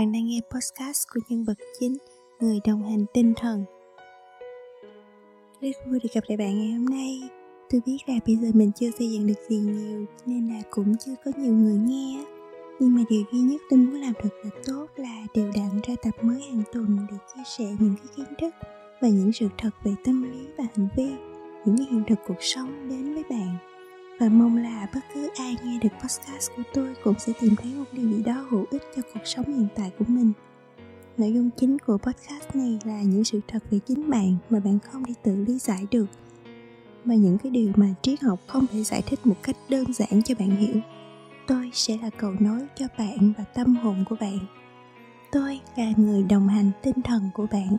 Bạn đang nghe podcast của nhân vật chính, người đồng hành tinh thần. Rất vui được gặp lại bạn ngày hôm nay. Tôi biết là bây giờ mình chưa xây dựng được gì nhiều nên là cũng chưa có nhiều người nghe. Nhưng mà điều duy nhất tôi muốn làm thật là tốt là đều đặn ra tập mới hàng tuần để chia sẻ những cái kiến thức và những sự thật về tâm lý và hành vi, những cái hiện thực cuộc sống đến với bạn và mong là bất cứ ai nghe được podcast của tôi cũng sẽ tìm thấy một điều gì đó hữu ích cho cuộc sống hiện tại của mình. Nội dung chính của podcast này là những sự thật về chính bạn mà bạn không thể tự lý giải được, mà những cái điều mà triết học không thể giải thích một cách đơn giản cho bạn hiểu. Tôi sẽ là cầu nối cho bạn và tâm hồn của bạn. Tôi là người đồng hành tinh thần của bạn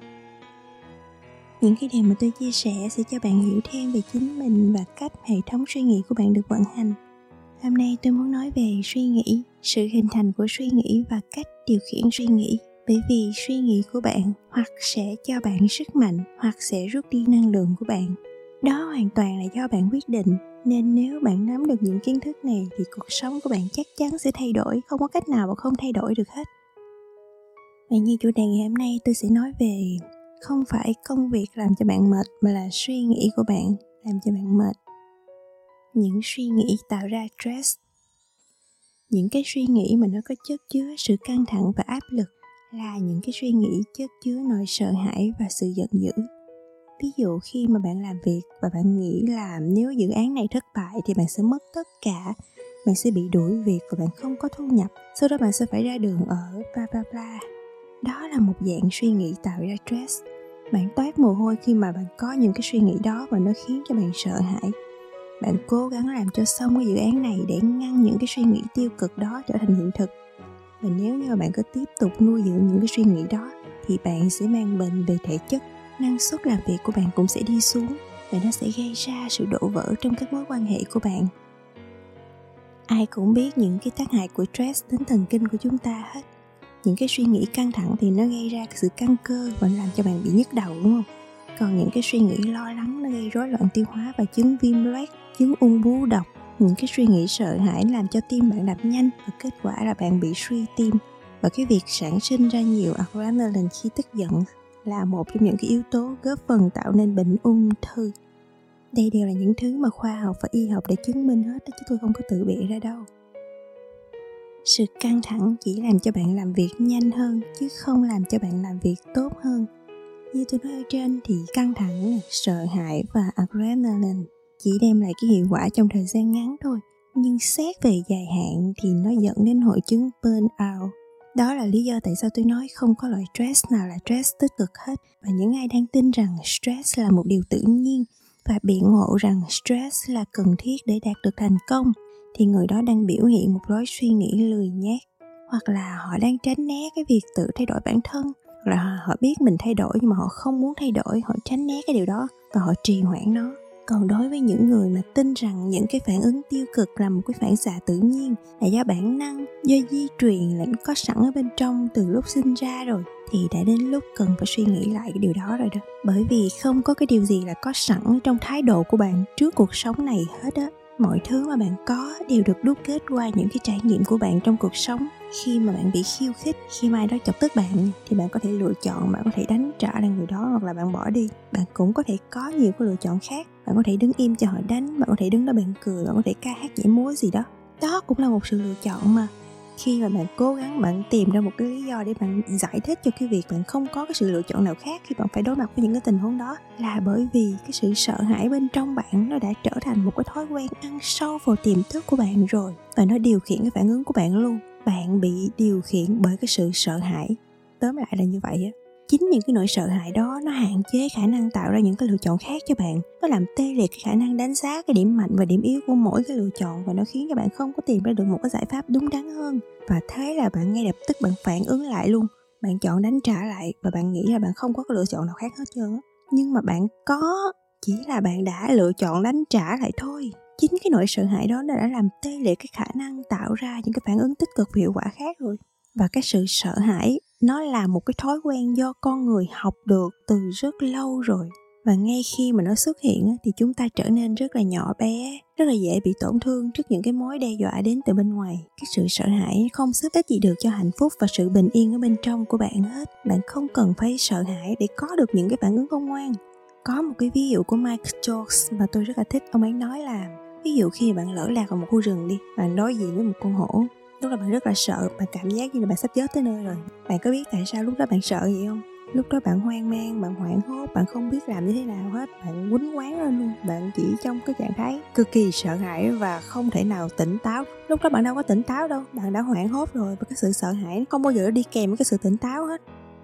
những cái điều mà tôi chia sẻ sẽ cho bạn hiểu thêm về chính mình và cách hệ thống suy nghĩ của bạn được vận hành. Hôm nay tôi muốn nói về suy nghĩ, sự hình thành của suy nghĩ và cách điều khiển suy nghĩ. Bởi vì suy nghĩ của bạn hoặc sẽ cho bạn sức mạnh hoặc sẽ rút đi năng lượng của bạn. Đó hoàn toàn là do bạn quyết định. Nên nếu bạn nắm được những kiến thức này thì cuộc sống của bạn chắc chắn sẽ thay đổi, không có cách nào mà không thay đổi được hết. Vậy như chủ đề ngày hôm nay tôi sẽ nói về không phải công việc làm cho bạn mệt, mà là suy nghĩ của bạn làm cho bạn mệt. Những suy nghĩ tạo ra stress. Những cái suy nghĩ mà nó có chất chứa sự căng thẳng và áp lực là những cái suy nghĩ chất chứa nỗi sợ hãi và sự giận dữ. Ví dụ khi mà bạn làm việc và bạn nghĩ là nếu dự án này thất bại thì bạn sẽ mất tất cả, bạn sẽ bị đuổi việc và bạn không có thu nhập, sau đó bạn sẽ phải ra đường ở, bla bla bla. Đó là một dạng suy nghĩ tạo ra stress bạn toát mồ hôi khi mà bạn có những cái suy nghĩ đó và nó khiến cho bạn sợ hãi. Bạn cố gắng làm cho xong cái dự án này để ngăn những cái suy nghĩ tiêu cực đó trở thành hiện thực. Và nếu như bạn cứ tiếp tục nuôi dưỡng những cái suy nghĩ đó, thì bạn sẽ mang bệnh về thể chất, năng suất làm việc của bạn cũng sẽ đi xuống và nó sẽ gây ra sự đổ vỡ trong các mối quan hệ của bạn. Ai cũng biết những cái tác hại của stress đến thần kinh của chúng ta hết những cái suy nghĩ căng thẳng thì nó gây ra sự căng cơ và làm cho bạn bị nhức đầu, đúng không? Còn những cái suy nghĩ lo lắng nó gây rối loạn tiêu hóa và chứng viêm loét, chứng ung bú độc. Những cái suy nghĩ sợ hãi làm cho tim bạn đập nhanh và kết quả là bạn bị suy tim. Và cái việc sản sinh ra nhiều adrenaline khi tức giận là một trong những cái yếu tố góp phần tạo nên bệnh ung thư. Đây đều là những thứ mà khoa học và y học đã chứng minh hết đó, chứ tôi không có tự bịa ra đâu sự căng thẳng chỉ làm cho bạn làm việc nhanh hơn, chứ không làm cho bạn làm việc tốt hơn. Như tôi nói ở trên thì căng thẳng, sợ hãi và adrenaline chỉ đem lại cái hiệu quả trong thời gian ngắn thôi. Nhưng xét về dài hạn thì nó dẫn đến hội chứng burnout. Đó là lý do tại sao tôi nói không có loại stress nào là stress tích cực hết. Và những ai đang tin rằng stress là một điều tự nhiên và biện hộ rằng stress là cần thiết để đạt được thành công thì người đó đang biểu hiện một lối suy nghĩ lười nhác, hoặc là họ đang tránh né cái việc tự thay đổi bản thân, hoặc là họ biết mình thay đổi nhưng mà họ không muốn thay đổi, họ tránh né cái điều đó và họ trì hoãn nó. Còn đối với những người mà tin rằng những cái phản ứng tiêu cực là một cái phản xạ tự nhiên, là do bản năng, do di truyền là nó có sẵn ở bên trong từ lúc sinh ra rồi, thì đã đến lúc cần phải suy nghĩ lại cái điều đó rồi đó. Bởi vì không có cái điều gì là có sẵn trong thái độ của bạn trước cuộc sống này hết á mọi thứ mà bạn có đều được đúc kết qua những cái trải nghiệm của bạn trong cuộc sống. Khi mà bạn bị khiêu khích, khi mai đó chọc tức bạn, thì bạn có thể lựa chọn, bạn có thể đánh trả lại người đó hoặc là bạn bỏ đi. Bạn cũng có thể có nhiều cái lựa chọn khác. Bạn có thể đứng im cho họ đánh, bạn có thể đứng đó bạn cười, bạn có thể ca hát nhảy múa gì đó. Đó cũng là một sự lựa chọn mà khi mà bạn cố gắng bạn tìm ra một cái lý do để bạn giải thích cho cái việc bạn không có cái sự lựa chọn nào khác khi bạn phải đối mặt với những cái tình huống đó, là bởi vì cái sự sợ hãi bên trong bạn nó đã trở thành một cái thói quen ăn sâu vào tiềm thức của bạn rồi và nó điều khiển cái phản ứng của bạn luôn. Bạn bị điều khiển bởi cái sự sợ hãi. Tóm lại là như vậy á chính những cái nỗi sợ hãi đó nó hạn chế khả năng tạo ra những cái lựa chọn khác cho bạn. Nó làm tê liệt cái khả năng đánh giá cái điểm mạnh và điểm yếu của mỗi cái lựa chọn và nó khiến cho bạn không có tìm ra được một cái giải pháp đúng đắn hơn. Và thế là bạn ngay lập tức bạn phản ứng lại luôn. Bạn chọn đánh trả lại và bạn nghĩ là bạn không có cái lựa chọn nào khác hết trơn á. Nhưng mà bạn có, chỉ là bạn đã lựa chọn đánh trả lại thôi. Chính cái nỗi sợ hãi đó nó đã làm tê liệt cái khả năng tạo ra những cái phản ứng tích cực hiệu quả khác rồi. Và cái sự sợ hãi nó là một cái thói quen do con người học được từ rất lâu rồi. Và ngay khi mà nó xuất hiện thì chúng ta trở nên rất là nhỏ bé, rất là dễ bị tổn thương trước những cái mối đe dọa đến từ bên ngoài. Cái sự sợ hãi không giúp ích gì được cho hạnh phúc và sự bình yên ở bên trong của bạn hết. Bạn không cần phải sợ hãi để có được những cái phản ứng khôn ngoan. Có một cái ví dụ của Mike Jones mà tôi rất là thích. Ông ấy nói là, ví dụ khi bạn lỡ lạc vào một khu rừng đi, bạn đối diện với một con hổ lúc đó bạn rất là sợ, bạn cảm giác như là bạn sắp chết tới nơi rồi. Bạn có biết tại sao lúc đó bạn sợ vậy không? Lúc đó bạn hoang mang, bạn hoảng hốt, bạn không biết làm như thế nào hết. Bạn quýnh quán lên luôn. Bạn chỉ trong cái trạng thái cực kỳ sợ hãi và không thể nào tỉnh táo. Lúc đó bạn đâu có tỉnh táo đâu, bạn đã hoảng hốt rồi và cái sự sợ hãi không bao giờ đi kèm với cái sự tỉnh táo hết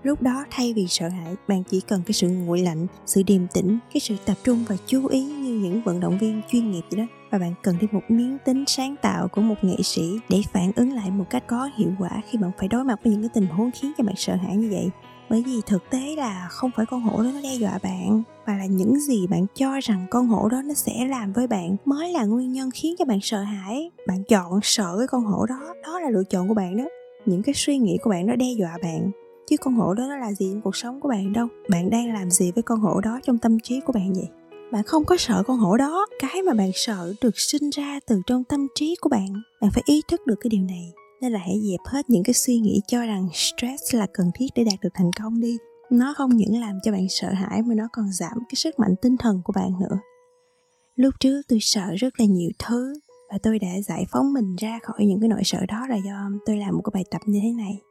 lúc đó thay vì sợ hãi, bạn chỉ cần cái sự nguội lạnh, sự điềm tĩnh, cái sự tập trung và chú ý như những vận động viên chuyên nghiệp đó. Và bạn cần thêm một miếng tính sáng tạo của một nghệ sĩ để phản ứng lại một cách có hiệu quả khi bạn phải đối mặt với những cái tình huống khiến cho bạn sợ hãi như vậy. Bởi vì thực tế là không phải con hổ đó nó đe dọa bạn, mà là những gì bạn cho rằng con hổ đó nó sẽ làm với bạn mới là nguyên nhân khiến cho bạn sợ hãi. Bạn chọn sợ cái con hổ đó đó là lựa chọn của bạn đó. Những cái suy nghĩ của bạn nó đe dọa bạn chứ con hổ đó nó là gì trong cuộc sống của bạn đâu? Bạn đang làm gì với con hổ đó trong tâm trí của bạn vậy? Bạn không có sợ con hổ đó. Cái mà bạn sợ được sinh ra từ trong tâm trí của bạn bạn phải ý thức được cái điều này. Nên là hãy dẹp hết những cái suy nghĩ cho rằng stress là cần thiết để đạt được thành công đi. Nó không những làm cho bạn sợ hãi mà nó còn giảm cái sức mạnh tinh thần của bạn nữa. Lúc trước tôi sợ rất là nhiều thứ và tôi đã giải phóng mình ra khỏi những cái nỗi sợ đó là do tôi làm một cái bài tập như thế này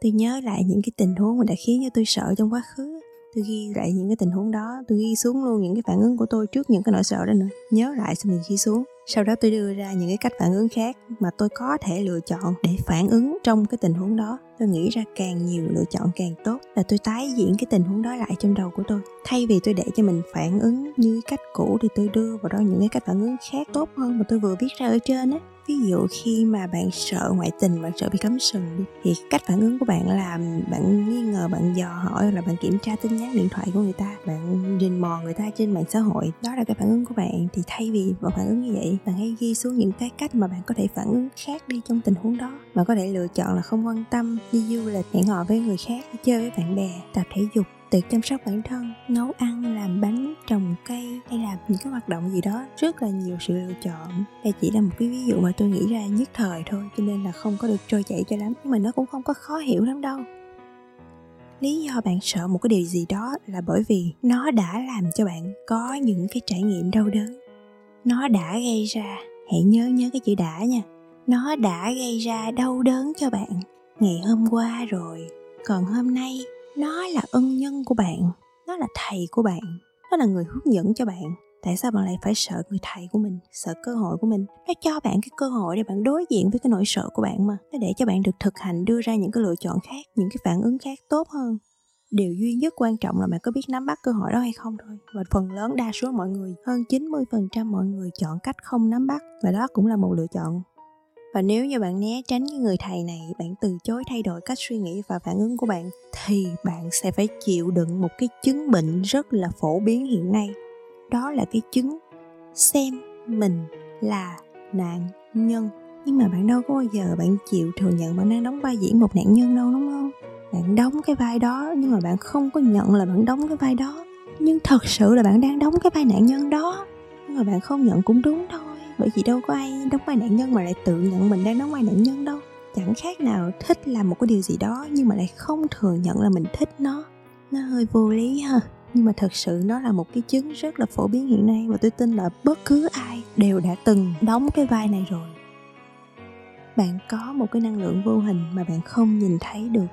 tôi nhớ lại những cái tình huống mà đã khiến cho tôi sợ trong quá khứ. Tôi ghi lại những cái tình huống đó, tôi ghi xuống luôn những cái phản ứng của tôi trước những cái nỗi sợ đó nữa. Nhớ lại xong mình ghi xuống. Sau đó tôi đưa ra những cái cách phản ứng khác mà tôi có thể lựa chọn để phản ứng trong cái tình huống đó. Tôi nghĩ ra càng nhiều lựa chọn càng tốt là tôi tái diễn cái tình huống đó lại trong đầu của tôi. Thay vì tôi để cho mình phản ứng như cách cũ thì tôi đưa vào đó những cái cách phản ứng khác tốt hơn mà tôi vừa viết ra ở trên á ví dụ khi mà bạn sợ ngoại tình, bạn sợ bị cấm sừng đi, thì cách phản ứng của bạn là bạn nghi ngờ, bạn dò hỏi là bạn kiểm tra tin nhắn, điện thoại của người ta, bạn rình mò người ta trên mạng xã hội. Đó là cái phản ứng của bạn. Thì thay vì bạn phản ứng như vậy, bạn hãy ghi xuống những cái cách mà bạn có thể phản ứng khác đi trong tình huống đó. Bạn có thể lựa chọn là không quan tâm, đi du lịch, hẹn hò với người khác, đi chơi với bạn bè, tập thể dục tự chăm sóc bản thân, nấu ăn, làm bánh, trồng cây hay làm những cái hoạt động gì đó rất là nhiều sự lựa chọn. Đây chỉ là một cái ví dụ mà tôi nghĩ ra nhất thời thôi, cho nên là không có được trôi chảy cho lắm, nhưng mà nó cũng không có khó hiểu lắm đâu. Lý do bạn sợ một cái điều gì đó là bởi vì nó đã làm cho bạn có những cái trải nghiệm đau đớn. Nó đã gây ra, hãy nhớ nhớ cái chữ đã nha. Nó đã gây ra đau đớn cho bạn ngày hôm qua rồi. Còn hôm nay nó là ân nhân của bạn, nó là thầy của bạn, nó là người hướng dẫn cho bạn. Tại sao bạn lại phải sợ người thầy của mình, sợ cơ hội của mình? Nó cho bạn cái cơ hội để bạn đối diện với cái nỗi sợ của bạn mà. Nó để cho bạn được thực hành, đưa ra những cái lựa chọn khác, những cái phản ứng khác tốt hơn. Điều duy nhất quan trọng là bạn có biết nắm bắt cơ hội đó hay không thôi. Và phần lớn đa số mọi người, hơn 90% mọi người chọn cách không nắm bắt. Và đó cũng là một lựa chọn và nếu như bạn né tránh cái người thầy này, bạn từ chối thay đổi cách suy nghĩ và phản ứng của bạn, thì bạn sẽ phải chịu đựng một cái chứng bệnh rất là phổ biến hiện nay. Đó là cái chứng xem mình là nạn nhân. Nhưng mà bạn đâu có bao giờ bạn chịu thừa nhận bạn đang đóng vai diễn một nạn nhân đâu, đúng không? Bạn đóng cái vai đó, nhưng mà bạn không có nhận là bạn đóng cái vai đó. Nhưng thật sự là bạn đang đóng cái vai nạn nhân đó, nhưng mà bạn không nhận cũng đúng thôi bởi vì đâu có ai đóng vai nạn nhân mà lại tự nhận mình đang đóng vai nạn nhân đâu. Chẳng khác nào thích làm một cái điều gì đó nhưng mà lại không thừa nhận là mình thích nó. Nó hơi vô lý ha. Nhưng mà thật sự nó là một cái chứng rất là phổ biến hiện nay và tôi tin là bất cứ ai đều đã từng đóng cái vai này rồi. Bạn có một cái năng lượng vô hình mà bạn không nhìn thấy được.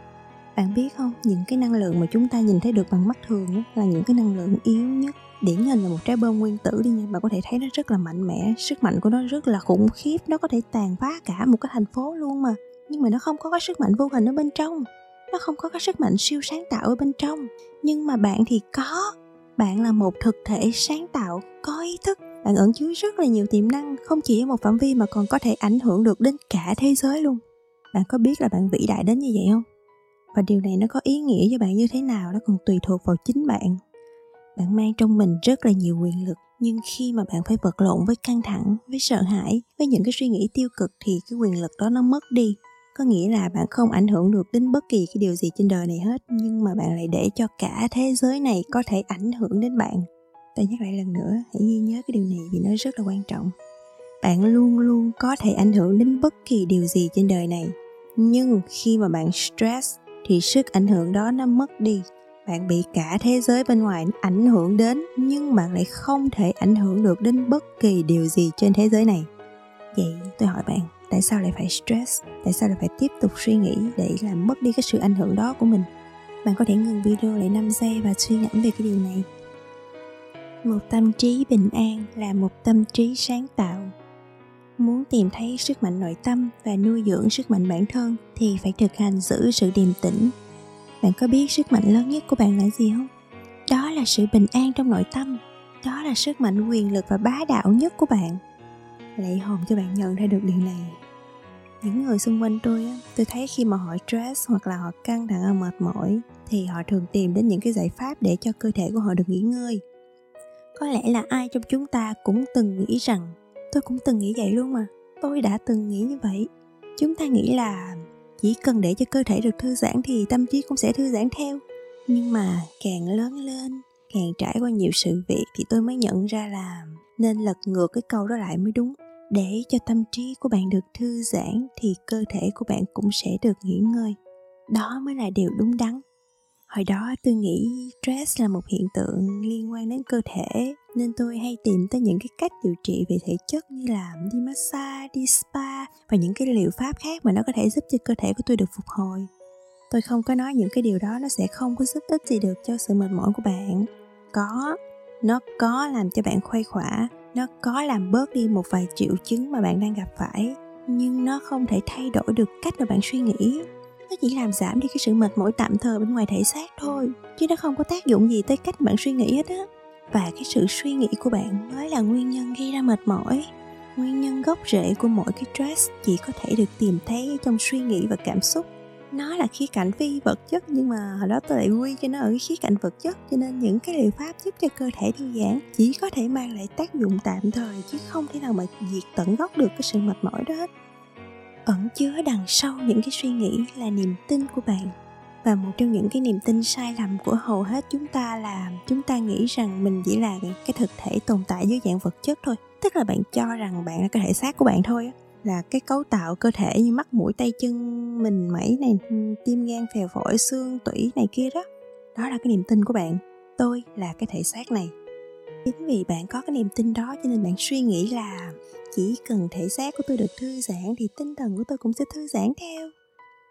Bạn biết không? Những cái năng lượng mà chúng ta nhìn thấy được bằng mắt thường là những cái năng lượng yếu nhất điển hình là một trái bom nguyên tử đi nha. Bạn có thể thấy nó rất là mạnh mẽ. Sức mạnh của nó rất là khủng khiếp. Nó có thể tàn phá cả một cái thành phố luôn mà. Nhưng mà nó không có cái sức mạnh vô hình ở bên trong. Nó không có cái sức mạnh siêu sáng tạo ở bên trong. Nhưng mà bạn thì có. Bạn là một thực thể sáng tạo có ý thức. Bạn ẩn chứa rất là nhiều tiềm năng, không chỉ ở một phạm vi mà còn có thể ảnh hưởng được đến cả thế giới luôn. Bạn có biết là bạn vĩ đại đến như vậy không? Và điều này nó có ý nghĩa cho bạn như thế nào? Nó còn tùy thuộc vào chính bạn bạn mang trong mình rất là nhiều quyền lực, nhưng khi mà bạn phải vật lộn với căng thẳng, với sợ hãi, với những cái suy nghĩ tiêu cực thì cái quyền lực đó nó mất đi. Có nghĩa là bạn không ảnh hưởng được đến bất kỳ cái điều gì trên đời này hết, nhưng mà bạn lại để cho cả thế giới này có thể ảnh hưởng đến bạn. Tôi nhắc lại lần nữa, hãy ghi nhớ cái điều này vì nó rất là quan trọng. Bạn luôn luôn có thể ảnh hưởng đến bất kỳ điều gì trên đời này, nhưng khi mà bạn stress thì sức ảnh hưởng đó nó mất đi bạn bị cả thế giới bên ngoài ảnh hưởng đến, nhưng bạn lại không thể ảnh hưởng được đến bất kỳ điều gì trên thế giới này. Vậy tôi hỏi bạn, tại sao lại phải stress? Tại sao lại phải tiếp tục suy nghĩ để làm mất đi cái sự ảnh hưởng đó của mình? Bạn có thể ngừng video lại 5 giây và suy ngẫm về cái điều này. Một tâm trí bình an là một tâm trí sáng tạo. Muốn tìm thấy sức mạnh nội tâm và nuôi dưỡng sức mạnh bản thân thì phải thực hành giữ sự điềm tĩnh bạn có biết sức mạnh lớn nhất của bạn là gì không? Đó là sự bình an trong nội tâm. Đó là sức mạnh quyền lực và bá đạo nhất của bạn. Lạy hồn cho bạn nhận ra được điều này. Những người xung quanh tôi tôi thấy khi mà họ stress hoặc là họ căng thẳng mệt mỏi, thì họ thường tìm đến những cái giải pháp để cho cơ thể của họ được nghỉ ngơi. Có lẽ là ai trong chúng ta cũng từng nghĩ rằng, tôi cũng từng nghĩ vậy luôn mà, tôi đã từng nghĩ như vậy. Chúng ta nghĩ là chỉ cần để cho cơ thể được thư giãn thì tâm trí cũng sẽ thư giãn theo. Nhưng mà càng lớn lên, càng trải qua nhiều sự việc thì tôi mới nhận ra là nên lật ngược cái câu đó lại mới đúng. Để cho tâm trí của bạn được thư giãn thì cơ thể của bạn cũng sẽ được nghỉ ngơi. Đó mới là điều đúng đắn hồi đó tôi nghĩ stress là một hiện tượng liên quan đến cơ thể, nên tôi hay tìm tới những cái cách điều trị về thể chất như là đi massage, đi spa và những cái liệu pháp khác mà nó có thể giúp cho cơ thể của tôi được phục hồi. Tôi không có nói những cái điều đó nó sẽ không có giúp ích gì được cho sự mệt mỏi của bạn. Có, nó có làm cho bạn khuây khỏa, nó có làm bớt đi một vài triệu chứng mà bạn đang gặp phải, nhưng nó không thể thay đổi được cách mà bạn suy nghĩ nó chỉ làm giảm đi cái sự mệt mỏi tạm thời bên ngoài thể xác thôi, chứ nó không có tác dụng gì tới cách bạn suy nghĩ hết á. Và cái sự suy nghĩ của bạn mới là nguyên nhân gây ra mệt mỏi. Nguyên nhân gốc rễ của mỗi cái stress chỉ có thể được tìm thấy trong suy nghĩ và cảm xúc. Nó là khía cạnh phi vật chất, nhưng mà hồi đó tôi lại quy cho nó ở cái khía cạnh vật chất, cho nên những cái liệu pháp giúp cho cơ thể thư giãn chỉ có thể mang lại tác dụng tạm thời, chứ không thể nào mà diệt tận gốc được cái sự mệt mỏi đó hết ẩn chứa đằng sau những cái suy nghĩ là niềm tin của bạn. Và một trong những cái niềm tin sai lầm của hầu hết chúng ta là chúng ta nghĩ rằng mình chỉ là cái thực thể tồn tại dưới dạng vật chất thôi. Tức là bạn cho rằng bạn là cái thể xác của bạn thôi là cái cấu tạo cơ thể như mắt, mũi, tay, chân mình mẩy này, tim gan, phèo phổi, xương, tủy này kia đó. Đó là cái niềm tin của bạn. Tôi là cái thể xác này chính vì bạn có cái niềm tin đó cho nên bạn suy nghĩ là chỉ cần thể xác của tôi được thư giãn thì tinh thần của tôi cũng sẽ thư giãn theo.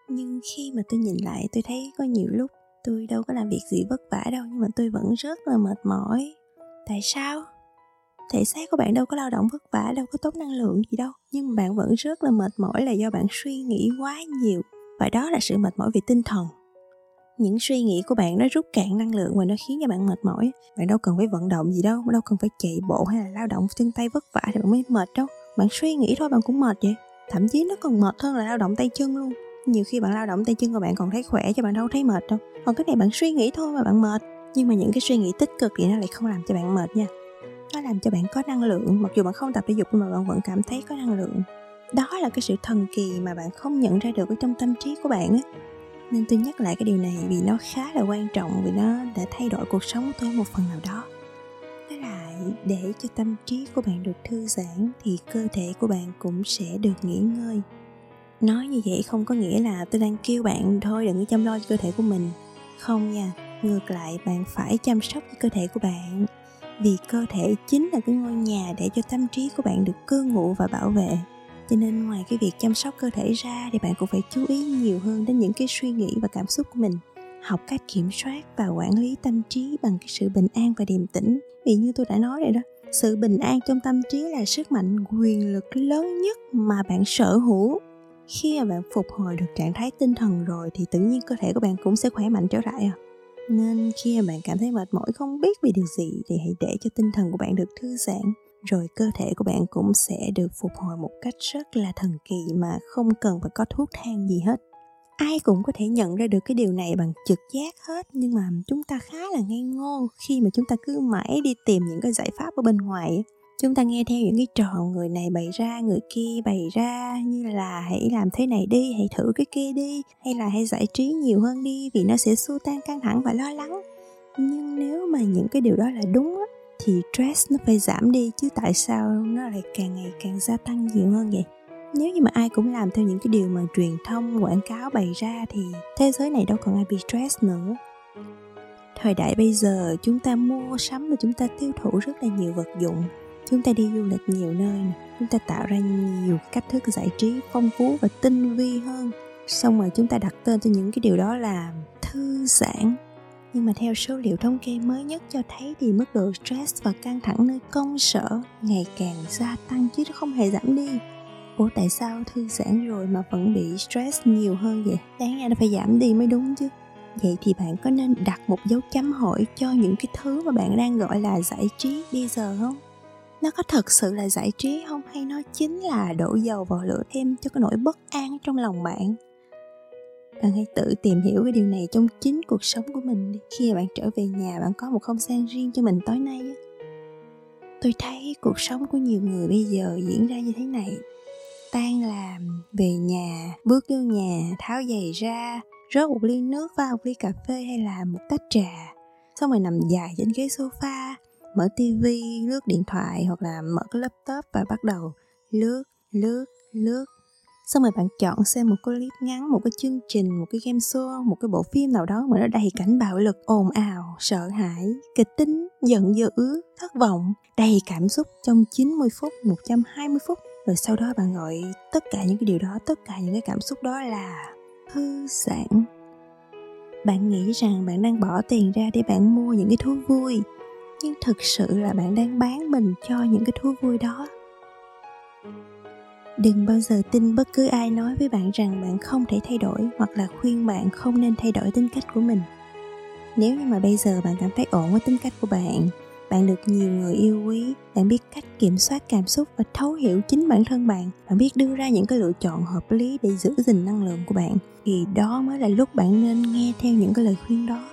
Nhưng khi mà tôi nhìn lại, tôi thấy có nhiều lúc tôi đâu có làm việc gì vất vả đâu, nhưng mà tôi vẫn rất là mệt mỏi. Tại sao? Thể xác của bạn đâu có lao động vất vả, đâu có tốn năng lượng gì đâu, nhưng mà bạn vẫn rất là mệt mỏi là do bạn suy nghĩ quá nhiều. Và đó là sự mệt mỏi về tinh thần những suy nghĩ của bạn nó rút cạn năng lượng và nó khiến cho bạn mệt mỏi. Bạn đâu cần phải vận động gì đâu đâu cần phải chạy bộ hay là lao động chân tay vất vả thì bạn mới mệt đâu. Bạn suy nghĩ thôi, bạn cũng mệt vậy. Thậm chí nó còn mệt hơn là lao động tay chân luôn. Nhiều khi bạn lao động tay chân của bạn còn thấy khỏe cho bạn đâu thấy mệt đâu. Còn cái này bạn suy nghĩ thôi mà bạn mệt. Nhưng mà những cái suy nghĩ tích cực thì nó lại không làm cho bạn mệt nha. Nó làm cho bạn có năng lượng, mặc dù bạn không tập thể dục nhưng mà bạn vẫn cảm thấy có năng lượng. Đó là cái sự thần kỳ mà bạn không nhận ra được ở trong tâm trí của bạn á nên tôi nhắc lại cái điều này vì nó khá là quan trọng, vì nó đã thay đổi cuộc sống của tôi một phần nào đó. Với lại, để cho tâm trí của bạn được thư giãn thì cơ thể của bạn cũng sẽ được nghỉ ngơi. Nói như vậy không có nghĩa là tôi đang kêu bạn thôi đừng có chăm lo cho cơ thể của mình. Không nha, ngược lại bạn phải chăm sóc cho cơ thể của bạn, vì cơ thể chính là cái ngôi nhà để cho tâm trí của bạn được cư ngụ và bảo vệ cho nên ngoài cái việc chăm sóc cơ thể ra thì bạn cũng phải chú ý nhiều hơn đến những cái suy nghĩ và cảm xúc của mình. Học cách kiểm soát và quản lý tâm trí bằng cái sự bình an và điềm tĩnh. Vì như tôi đã nói rồi đó, sự bình an trong tâm trí là sức mạnh quyền lực lớn nhất mà bạn sở hữu. Khi mà bạn phục hồi được trạng thái tinh thần rồi thì tự nhiên cơ thể của bạn cũng sẽ khỏe mạnh trở lại à. Nên khi mà bạn cảm thấy mệt mỏi không biết vì điều gì thì hãy để cho tinh thần của bạn được thư giãn rồi cơ thể của bạn cũng sẽ được phục hồi một cách rất là thần kỳ mà không cần phải có thuốc thang gì hết. Ai cũng có thể nhận ra được cái điều này bằng trực giác hết, nhưng mà chúng ta khá là ngây ngô khi mà chúng ta cứ mãi đi tìm những cái giải pháp ở bên ngoài. Chúng ta nghe theo những cái trò người này bày ra, người kia bày ra, như là hãy làm thế này đi, hãy thử cái kia đi, hay là hãy giải trí nhiều hơn đi vì nó sẽ xua tan căng thẳng và lo lắng. Nhưng nếu mà những cái điều đó là đúng á thì stress nó phải giảm đi, chứ tại sao nó lại càng ngày càng gia tăng nhiều hơn vậy? Nếu như mà ai cũng làm theo những cái điều mà truyền thông, quảng cáo bày ra thì thế giới này đâu còn ai bị stress nữa. Thời đại bây giờ, chúng ta mua sắm và chúng ta tiêu thụ rất là nhiều vật dụng. Chúng ta đi du lịch nhiều nơi chúng ta tạo ra nhiều cách thức giải trí phong phú và tinh vi hơn. Xong rồi chúng ta đặt tên cho những cái điều đó là thư giãn nhưng mà theo số liệu thống kê mới nhất cho thấy thì mức độ stress và căng thẳng nơi công sở ngày càng gia tăng chứ nó không hề giảm đi. Ủa, tại sao thư giãn rồi mà vẫn bị stress nhiều hơn vậy? Đáng ra nó phải giảm đi mới đúng chứ. Vậy thì bạn có nên đặt một dấu chấm hỏi cho những cái thứ mà bạn đang gọi là giải trí bây giờ không? Nó có thật sự là giải trí không? Hay nó chính là đổ dầu vào lửa thêm cho cái nỗi bất an trong lòng bạn? Bạn hãy tự tìm hiểu cái điều này trong chính cuộc sống của mình đi. Khi mà bạn trở về nhà, bạn có một không gian riêng cho mình tối nay tôi thấy cuộc sống của nhiều người bây giờ diễn ra như thế này. Tan làm, về nhà, bước vô nhà, tháo giày ra, rót một ly nước pha một ly cà phê hay là một tách trà. Xong rồi nằm dài trên ghế sofa, mở tivi lướt điện thoại hoặc là mở cái laptop và bắt đầu lướt lướt lướt xong rồi bạn chọn xem một cái clip ngắn, một cái chương trình, một cái game show, một cái bộ phim nào đó mà nó đầy cảnh bạo lực, ồn ào, sợ hãi, kịch tính, giận dữ, thất vọng, đầy cảm xúc trong 90 phút 120 phút. Rồi sau đó bạn gọi tất cả những cái điều đó, tất cả những cái cảm xúc đó là thư giãn bạn nghĩ rằng bạn đang bỏ tiền ra để bạn mua những cái thú vui, nhưng thực sự là bạn đang bán mình cho những cái thú vui đó đừng bao giờ tin bất cứ ai nói với bạn rằng bạn không thể thay đổi hoặc là khuyên bạn không nên thay đổi tính cách của mình. Nếu như mà bây giờ bạn cảm thấy ổn với tính cách của bạn bạn được nhiều người yêu quý, bạn biết cách kiểm soát cảm xúc và thấu hiểu chính bản thân bạn bạn biết đưa ra những cái lựa chọn hợp lý để giữ gìn năng lượng của bạn, thì đó mới là lúc bạn nên nghe theo những cái lời khuyên đó.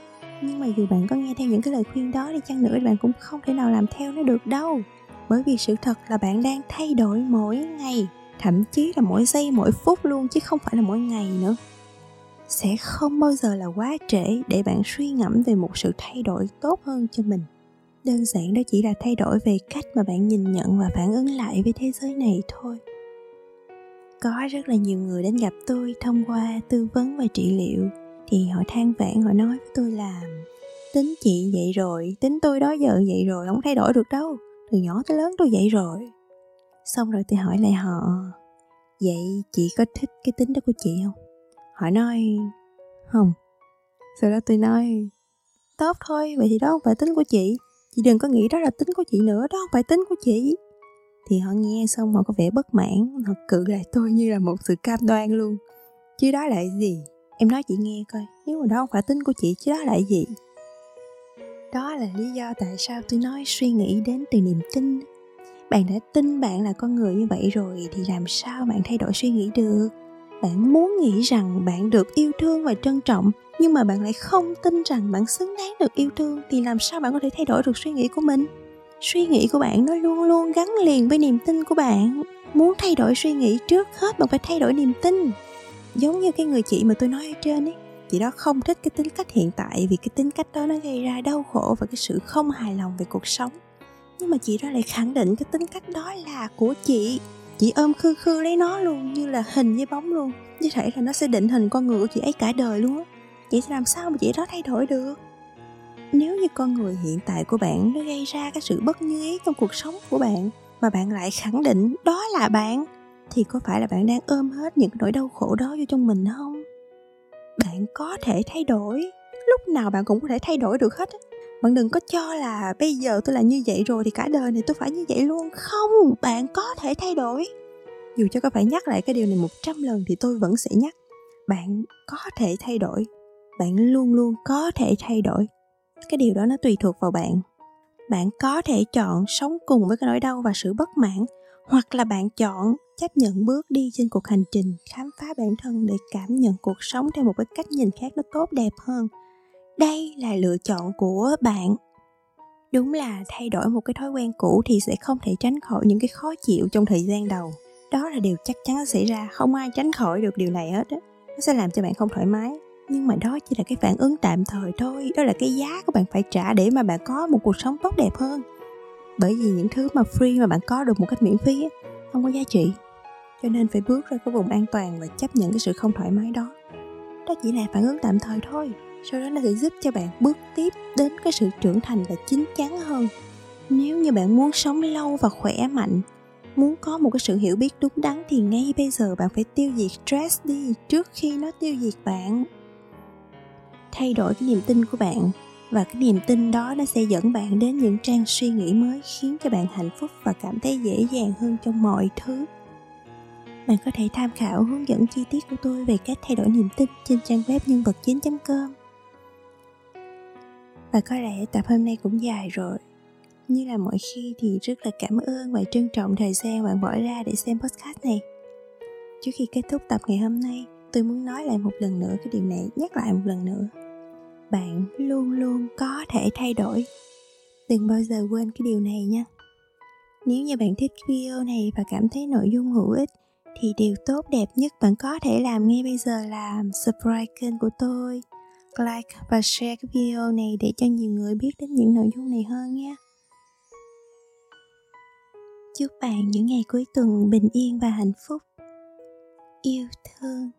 Nhưng mà dù bạn có nghe theo những cái lời khuyên đó đi chăng nữa thì bạn cũng không thể nào làm theo nó được đâu, bởi vì sự thật là bạn đang thay đổi mỗi ngày thậm chí là mỗi giây, mỗi phút luôn, chứ không phải là mỗi ngày nữa. Sẽ không bao giờ là quá trễ để bạn suy ngẫm về một sự thay đổi tốt hơn cho mình. Đơn giản đó chỉ là thay đổi về cách mà bạn nhìn nhận và phản ứng lại với thế giới này thôi. Có rất là nhiều người đến gặp tôi thông qua tư vấn và trị liệu, thì họ than vãn, họ nói với tôi là, tính chị vậy rồi, tính tôi đó giờ vậy rồi, không thay đổi được đâu, từ nhỏ tới lớn tôi vậy rồi xong rồi tôi hỏi lại họ, vậy chị có thích cái tính đó của chị không? Họ nói, không. Sau đó tôi nói, tốt thôi, vậy thì đó không phải tính của chị. Chị đừng có nghĩ đó là tính của chị nữa, đó không phải tính của chị. Thì họ nghe xong họ có vẻ bất mãn, họ cự lại tôi như là một sự cam đoan luôn. Chứ đó lại gì? Em nói chị nghe coi, nếu mà đó không phải tính của chị, chứ đó lại gì? Đó là lý do tại sao tôi nói suy nghĩ đến từ niềm tin bạn đã tin bạn là con người như vậy rồi thì làm sao bạn thay đổi suy nghĩ được? Bạn muốn nghĩ rằng bạn được yêu thương và trân trọng, nhưng mà bạn lại không tin rằng bạn xứng đáng được yêu thương, thì làm sao bạn có thể thay đổi được suy nghĩ của mình? Suy nghĩ của bạn nó luôn luôn gắn liền với niềm tin của bạn. Muốn thay đổi suy nghĩ trước hết, bạn phải thay đổi niềm tin. Giống như cái người chị mà tôi nói ở trên ấy, chị đó không thích cái tính cách hiện tại vì cái tính cách đó nó gây ra đau khổ và cái sự không hài lòng về cuộc sống nhưng mà chị đó lại khẳng định cái tính cách đó là của chị. Chị ôm khư khư lấy nó luôn, như là hình với bóng luôn. Như thể là nó sẽ định hình con người của chị ấy cả đời luôn á. Chị sẽ làm sao mà chị đó thay đổi được? Nếu như con người hiện tại của bạn nó gây ra cái sự bất như ý trong cuộc sống của bạn, mà bạn lại khẳng định đó là bạn, thì có phải là bạn đang ôm hết những nỗi đau khổ đó vô trong mình không? Bạn có thể thay đổi. Lúc nào bạn cũng có thể thay đổi được hết bạn đừng có cho là bây giờ tôi là như vậy rồi thì cả đời này tôi phải như vậy luôn. Không, bạn có thể thay đổi. Dù cho có phải nhắc lại cái điều này một trăm lần thì tôi vẫn sẽ nhắc. Bạn có thể thay đổi. Bạn luôn luôn có thể thay đổi. Cái điều đó nó tùy thuộc vào bạn. Bạn có thể chọn sống cùng với cái nỗi đau và sự bất mãn, hoặc là bạn chọn chấp nhận bước đi trên cuộc hành trình khám phá bản thân để cảm nhận cuộc sống theo một cái cách nhìn khác nó tốt đẹp hơn đây là lựa chọn của bạn. Đúng là thay đổi một cái thói quen cũ thì sẽ không thể tránh khỏi những cái khó chịu trong thời gian đầu. Đó là điều chắc chắn xảy ra, không ai tránh khỏi được điều này hết á. Nó sẽ làm cho bạn không thoải mái. Nhưng mà đó chỉ là cái phản ứng tạm thời thôi, đó là cái giá của bạn phải trả để mà bạn có một cuộc sống tốt đẹp hơn. Bởi vì những thứ mà free mà bạn có được một cách miễn phí không có giá trị. Cho nên phải bước ra cái vùng an toàn và chấp nhận cái sự không thoải mái đó. Đó chỉ là phản ứng tạm thời thôi sau đó nó sẽ giúp cho bạn bước tiếp đến cái sự trưởng thành và chín chắn hơn. Nếu như bạn muốn sống lâu và khỏe mạnh, muốn có một cái sự hiểu biết đúng đắn thì ngay bây giờ bạn phải tiêu diệt stress đi trước khi nó tiêu diệt bạn. Thay đổi cái niềm tin của bạn và cái niềm tin đó nó sẽ dẫn bạn đến những trang suy nghĩ mới khiến cho bạn hạnh phúc và cảm thấy dễ dàng hơn trong mọi thứ. Bạn có thể tham khảo hướng dẫn chi tiết của tôi về cách thay đổi niềm tin trên trang web nhân vật 9.com và có lẽ tập hôm nay cũng dài rồi. Như là mỗi khi thì rất là cảm ơn và trân trọng thời gian bạn bỏ ra để xem podcast này. Trước khi kết thúc tập ngày hôm nay, tôi muốn nói lại một lần nữa cái điều này, nhắc lại một lần nữa. Bạn luôn luôn có thể thay đổi. Đừng bao giờ quên cái điều này nha. Nếu như bạn thích video này và cảm thấy nội dung hữu ích, thì điều tốt đẹp nhất bạn có thể làm ngay bây giờ là subscribe kênh của tôi like và share cái video này để cho nhiều người biết đến những nội dung này hơn nhé chúc bạn những ngày cuối tuần bình yên và hạnh phúc. Yêu thương.